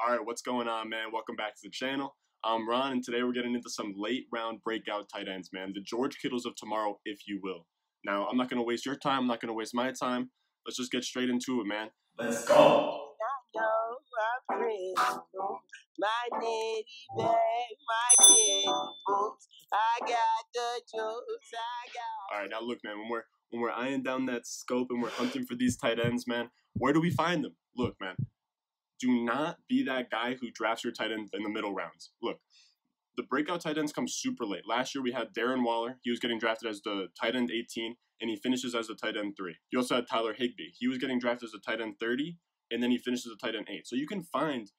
All right, what's going on, man? Welcome back to the channel. I'm Ron, and today we're getting into some late round breakout tight ends, man. The George Kittles of tomorrow, if you will. Now, I'm not going to waste your time. I'm not going to waste my time. Let's just get straight into it, man. Let's go. My nitty bag, my kidney boots. I got the juice. I got. All right, now look, man. When we're when we're eyeing down that scope and we're hunting for these tight ends, man, where do we find them? Look, man. Do not be that guy who drafts your tight end in the middle rounds. Look, the breakout tight ends come super late. Last year we had Darren Waller. He was getting drafted as the tight end 18, and he finishes as the tight end 3. You also had Tyler Higbee. He was getting drafted as a tight end 30, and then he finishes a tight end 8. So you can find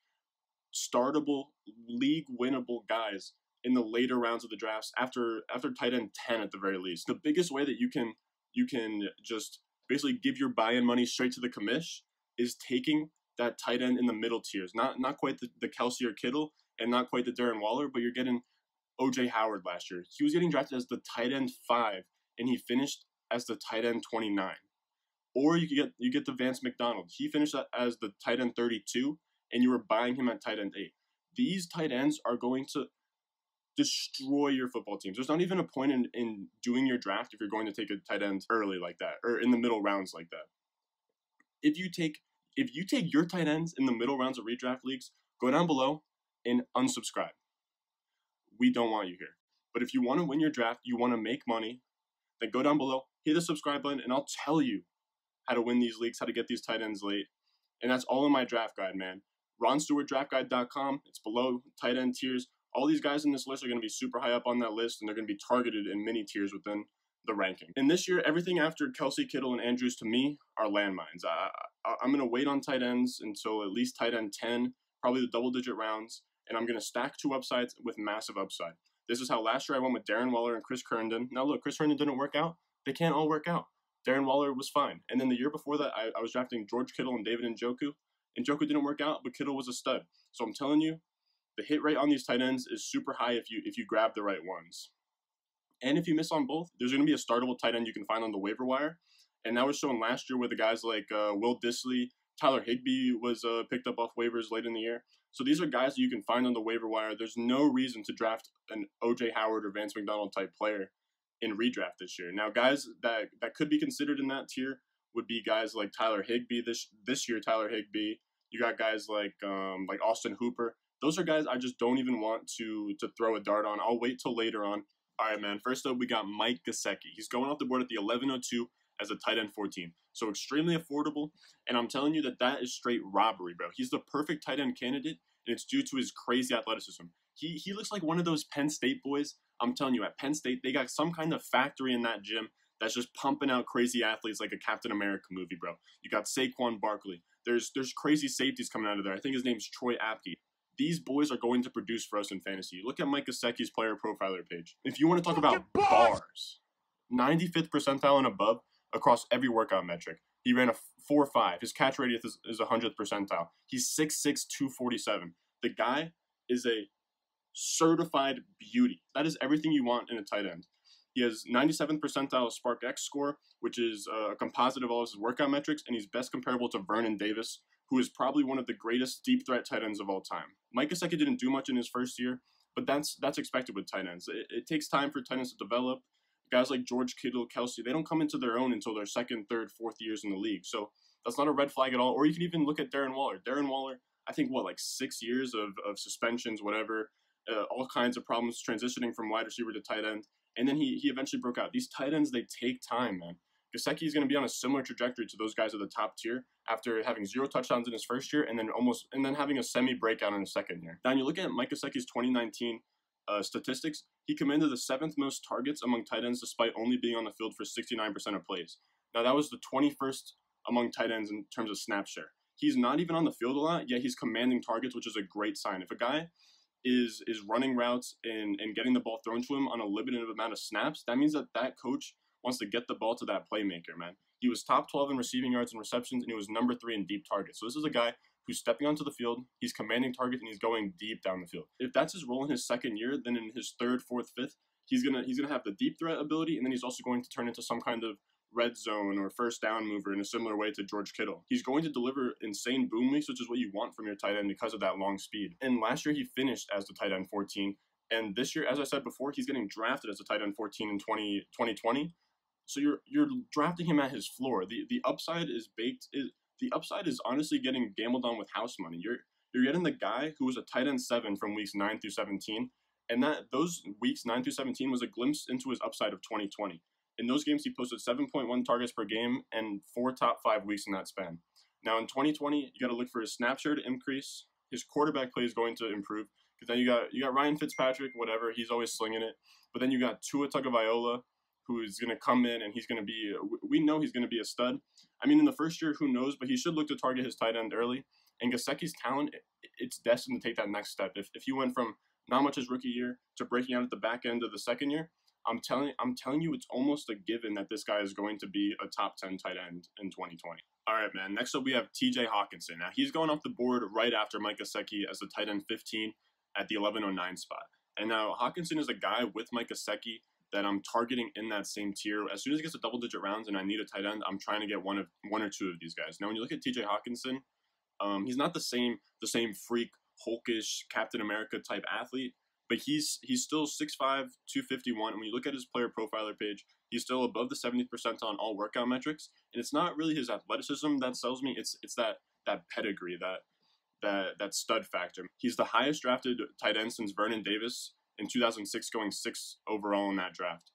startable, league winnable guys in the later rounds of the drafts after after tight end 10 at the very least. The biggest way that you can you can just basically give your buy-in money straight to the commish is taking that tight end in the middle tiers. Not not quite the, the Kelce or Kittle and not quite the Darren Waller, but you're getting OJ Howard last year. He was getting drafted as the tight end five, and he finished as the tight end 29. Or you get you get the Vance McDonald. He finished as the tight end 32, and you were buying him at tight end eight. These tight ends are going to destroy your football teams. There's not even a point in, in doing your draft if you're going to take a tight end early like that or in the middle rounds like that. If you take if you take your tight ends in the middle rounds of redraft leagues, go down below and unsubscribe. We don't want you here. But if you want to win your draft, you want to make money, then go down below, hit the subscribe button, and I'll tell you how to win these leagues, how to get these tight ends late. And that's all in my draft guide, man. RonStewartDraftGuide.com. It's below tight end tiers. All these guys in this list are going to be super high up on that list, and they're going to be targeted in many tiers within the ranking. And this year, everything after Kelce, Kittle, and Andrews to me are landmines. I, I, I'm going to wait on tight ends until at least tight end 10, probably the double digit rounds, and I'm going to stack two upsides with massive upside. This is how last year I went with Darren Waller and Chris Herndon. Now, look, Chris Herndon didn't work out. They can't all work out. Darren Waller was fine. And then the year before that, I, I was drafting George Kittle and David Njoku. And Njoku didn't work out, but Kittle was a stud. So I'm telling you, the hit rate on these tight ends is super high if you if you grab the right ones. And if you miss on both, there's going to be a startable tight end you can find on the waiver wire. And that was shown last year with the guys like uh, Will Dissly, Tyler Higbee was uh, picked up off waivers late in the year. So these are guys that you can find on the waiver wire. There's no reason to draft an OJ Howard or Vance McDonald type player in redraft this year. Now, guys that that could be considered in that tier would be guys like Tyler Higbee this this year. Tyler Higbee. You got guys like um, like Austin Hooper. Those are guys I just don't even want to to throw a dart on. I'll wait till later on. All right, man. First up, we got Mike Gesicki. He's going off the board at the 1102 as a tight end 14. So extremely affordable. And I'm telling you that that is straight robbery, bro. He's the perfect tight end candidate, and it's due to his crazy athleticism. He, he looks like one of those Penn State boys. I'm telling you, at Penn State, they got some kind of factory in that gym that's just pumping out crazy athletes like a Captain America movie, bro. You got Saquon Barkley. There's there's crazy safeties coming out of there. I think his name's Troy Apke. These boys are going to produce for us in fantasy. Look at Mike Gesicki's player profiler page. If you want to talk about bars, 95th percentile and above across every workout metric. He ran a 4 5. His catch radius is, is 100th percentile. He's 6'6, 247. The guy is a certified beauty. That is everything you want in a tight end. He has 97th percentile SPARQ-x score, which is uh, a composite of all his workout metrics, and he's best comparable to Vernon Davis, who is probably one of the greatest deep threat tight ends of all time. Mike Gesicki didn't do much in his first year, but that's that's expected with tight ends. It, it takes time for tight ends to develop. Guys like George Kittle, Kelce, they don't come into their own until their second, third, fourth years in the league. So that's not a red flag at all. Or you can even look at Darren Waller. Darren Waller, I think what like six years of, of suspensions, whatever, uh, all kinds of problems transitioning from wide receiver to tight end, and then he he eventually broke out. These tight ends they take time, man. Gesicki is going to be on a similar trajectory to those guys at the top tier after having zero touchdowns in his first year and then almost and then having a semi breakout in his second year. Now, you look at Mike Gesicki's 2019 uh, statistics, he commanded the seventh most targets among tight ends despite only being on the field for 69% of plays. Now, that was the 21st among tight ends in terms of snap share. He's not even on the field a lot, yet he's commanding targets, which is a great sign. If a guy is is running routes and, and getting the ball thrown to him on a limited amount of snaps, that means that that coach wants to get the ball to that playmaker, man. He was top 12 in receiving yards and receptions, and he was number three in deep targets. So this is a guy who's stepping onto the field, he's commanding targets, and he's going deep down the field. If that's his role in his second year, then in his third, fourth, fifth, he's gonna he's gonna have the deep threat ability, and then he's also going to turn into some kind of red zone or first down mover in a similar way to George Kittle. He's going to deliver insane boom weeks, which is what you want from your tight end because of that long speed. And last year he finished as the tight end 14. And this year, as I said before, he's getting drafted as a tight end 14 in 20, 2020. So you're you're drafting him at his floor. The the upside is baked. Is, the upside is honestly getting gambled on with house money. You're you're getting the guy who was a tight end seven from weeks nine through 17, and that those weeks nine through 17 was a glimpse into his upside of 2020. In those games, he posted 7.1 targets per game and four top five weeks in that span. Now in 2020, you got to look for his snap share to increase. His quarterback play is going to improve because then you got you got Ryan Fitzpatrick, whatever he's always slinging it. But then you got Tua Tagovailoa, who is going to come in and he's going to be. We know he's going to be a stud. I mean, in the first year, who knows? But he should look to target his tight end early. And Gesicki's talent, it's destined to take that next step. If if he went from not much his rookie year to breaking out at the back end of the second year, I'm telling I'm telling you, it's almost a given that this guy is going to be a top ten tight end in 2020. All right, man. Next up, we have T.J. Hockenson. Now he's going off the board right after Mike Gesicki as the tight end 15 at the 1109 spot. And now Hockenson is a guy with Mike Gesicki that I'm targeting in that same tier. As soon as he gets to double digit rounds and I need a tight end, I'm trying to get one of one or two of these guys. Now, when you look at T.J. Hockenson, um, he's not the same the same freak, hulkish Captain America type athlete but he's he's still 6'5", 251. And when you look at his player profiler page, he's still above the 70th percentile on all workout metrics. And it's not really his athleticism that sells me. It's it's that that pedigree, that that that stud factor. He's the highest drafted tight end since Vernon Davis in 2006, going six overall in that draft.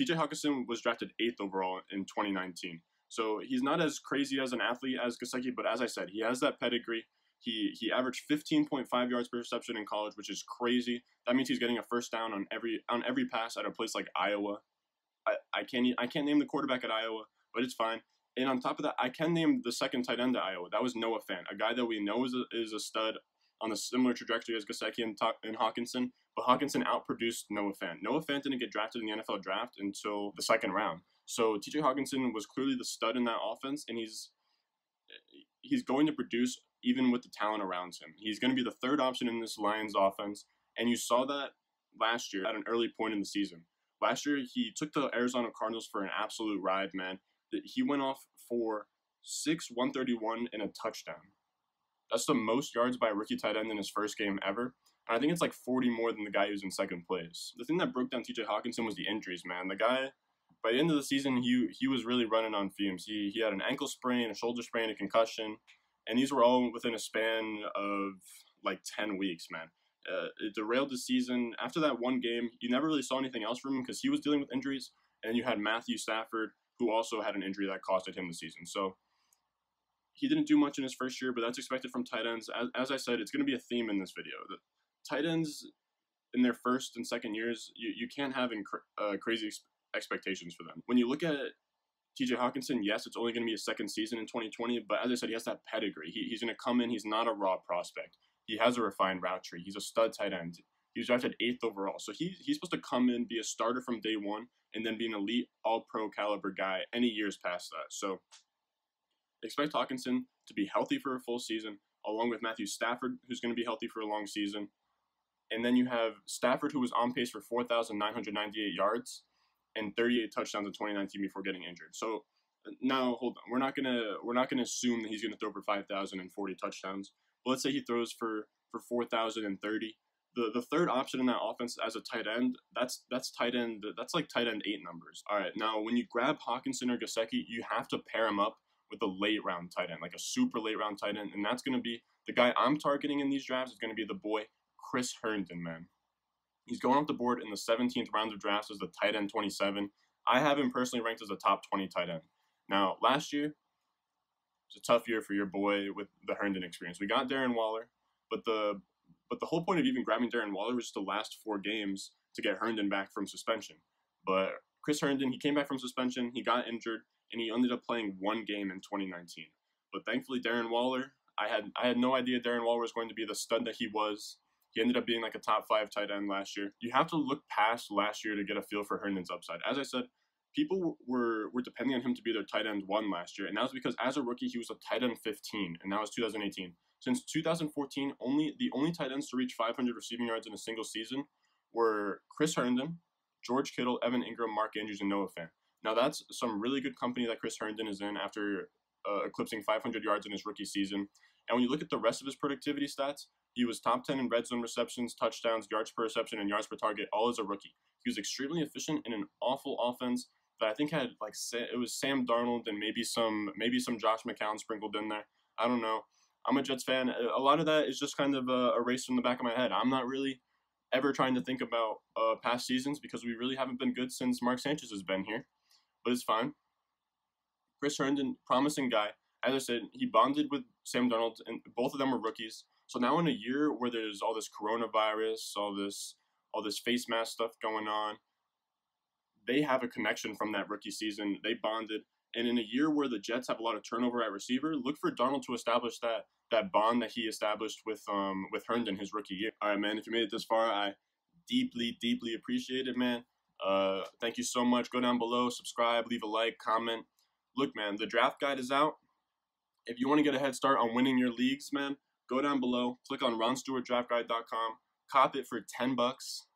TJ Hockenson was drafted eighth overall in 2019. So he's not as crazy as an athlete as Gesicki, but as I said, he has that pedigree. He he averaged 15.5 yards per reception in college, which is crazy. That means he's getting a first down on every on every pass at a place like Iowa. I, I can't I can't name the quarterback at Iowa, but it's fine. And on top of that, I can name the second tight end at Iowa. That was Noah Fant, a guy that we know is a, is a stud on a similar trajectory as Gesicki and, and Hockenson. But Hockenson outproduced Noah Fant. Noah Fant didn't get drafted in the NFL draft until the second round. So TJ Hockenson was clearly the stud in that offense, and he's he's going to produce even with the talent around him. He's going to be the third option in this Lions offense, and you saw that last year at an early point in the season. Last year, he took the Arizona Cardinals for an absolute ride, man. He went off for six 131 and a touchdown. That's the most yards by a rookie tight end in his first game ever. And I think it's like 40 more than the guy who's in second place. The thing that broke down TJ Hockenson was the injuries, man. The guy, by the end of the season, he he was really running on fumes. He he had an ankle sprain, a shoulder sprain, a concussion and these were all within a span of like 10 weeks, man. Uh, it derailed the season. After that one game, you never really saw anything else from him because he was dealing with injuries. And you had Matthew Stafford, who also had an injury that costed him the season. So he didn't do much in his first year, but that's expected from tight ends. As, as I said, it's going to be a theme in this video. The tight ends in their first and second years, you, you can't have inc- uh, crazy ex- expectations for them. When you look at TJ Hockenson, yes, it's only going to be a second season in 2020, but as I said, he has that pedigree. He, he's going to come in, he's not a raw prospect. He has a refined route tree. He's a stud tight end. He was drafted eighth overall. So he, he's supposed to come in, be a starter from day one, and then be an elite, all pro caliber guy any years past that. So expect Hockenson to be healthy for a full season, along with Matthew Stafford, who's going to be healthy for a long season. And then you have Stafford, who was on pace for 4,998 yards and 38 touchdowns in 2019 before getting injured. So uh, now hold on, we're not gonna we're not gonna assume that he's gonna throw for 5,040 touchdowns. But let's say he throws for for 4,030. The, the third option in that offense as a tight end, that's that's tight end that's like tight end eight numbers. All right, now when you grab Hockenson or Gesicki, you have to pair him up with a late round tight end, like a super late round tight end, and that's going to be the guy I'm targeting in these drafts is going to be the boy Chris Herndon, man. He's going off the board in the 17th round of drafts as the tight end 27. I have him personally ranked as a top 20 tight end. Now, last year, it's a tough year for your boy with the Herndon experience. We got Darren Waller, but the but the whole point of even grabbing Darren Waller was the last four games to get Herndon back from suspension. But Chris Herndon, he came back from suspension, he got injured, and he ended up playing one game in 2019. But thankfully, Darren Waller, I had I had no idea Darren Waller was going to be the stud that he was. He ended up being like a top five tight end last year. You have to look past last year to get a feel for Herndon's upside. As I said, people were were depending on him to be their tight end one last year, and that was because as a rookie he was a tight end 15, and now it's 2018. Since 2014, only the only tight ends to reach 500 receiving yards in a single season were Chris Herndon, George Kittle, Evan Engram, Mark Andrews, and Noah Fant. Now that's some really good company that Chris Herndon is in after uh, eclipsing 500 yards in his rookie season. And when you look at the rest of his productivity stats, he was top 10 in red zone receptions, touchdowns, yards per reception, and yards per target, all as a rookie. He was extremely efficient in an awful offense that I think had like it was Sam Darnold and maybe some maybe some Josh McCown sprinkled in there. I don't know. I'm a Jets fan. A lot of that is just kind of a, erased from the back of my head. I'm not really ever trying to think about uh, past seasons because we really haven't been good since Mark Sanchez has been here. But it's fine. Chris Herndon, promising guy. As I said, he bonded with Sam Darnold, and both of them were rookies. So now in a year where there's all this coronavirus, all this all this face mask stuff going on, they have a connection from that rookie season. They bonded. And in a year where the Jets have a lot of turnover at receiver, look for Darnold to establish that that bond that he established with um with Herndon his rookie year. All right, man. If you made it this far, I deeply, deeply appreciate it, man. Uh, thank you so much. Go down below, subscribe, leave a like, comment. Look, man, the draft guide is out. If you want to get a head start on winning your leagues, man, go down below, click on RonStewartDraftGuide.com, cop it for ten bucks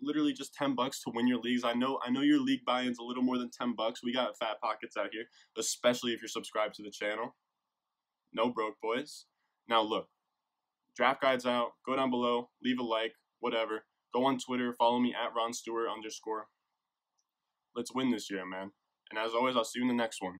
literally just 10 bucks to win your leagues. I know I know your league buy-in's a little more than 10 bucks. We got fat pockets out here, especially if you're subscribed to the channel. No broke boys. Now look, draft guides out. Go down below, leave a like, whatever. Go on Twitter, follow me at Ron Stewart underscore. Let's win this year, man. And as always, I'll see you in the next one.